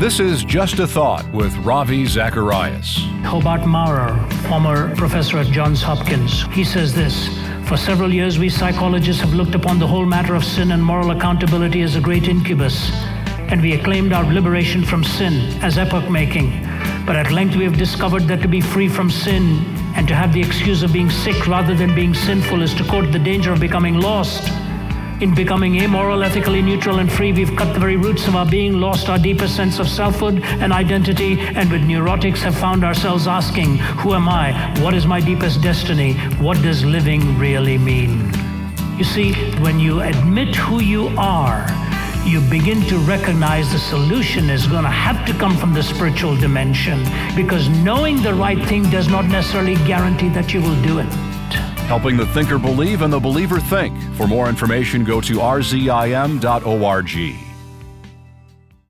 This is Just a Thought with Ravi Zacharias. Hobart Mowrer, former professor at Johns Hopkins, he says this For several years, we psychologists have looked upon the whole matter of sin and moral accountability as a great incubus, and we acclaimed our liberation from sin as epoch making. But at length, we have discovered that to be free from sin and to have the excuse of being sick rather than being sinful is to court the danger of becoming lost. In becoming amoral, ethically neutral, and free, we've cut the very roots of our being, lost our deepest sense of selfhood and identity, and with neurotics have found ourselves asking, Who am I? What is my deepest destiny? What does living really mean? You see, when you admit who you are, you begin to recognize the solution is going to have to come from the spiritual dimension because knowing the right thing does not necessarily guarantee that you will do it helping the thinker believe and the believer think. For more information, go to rzim.org.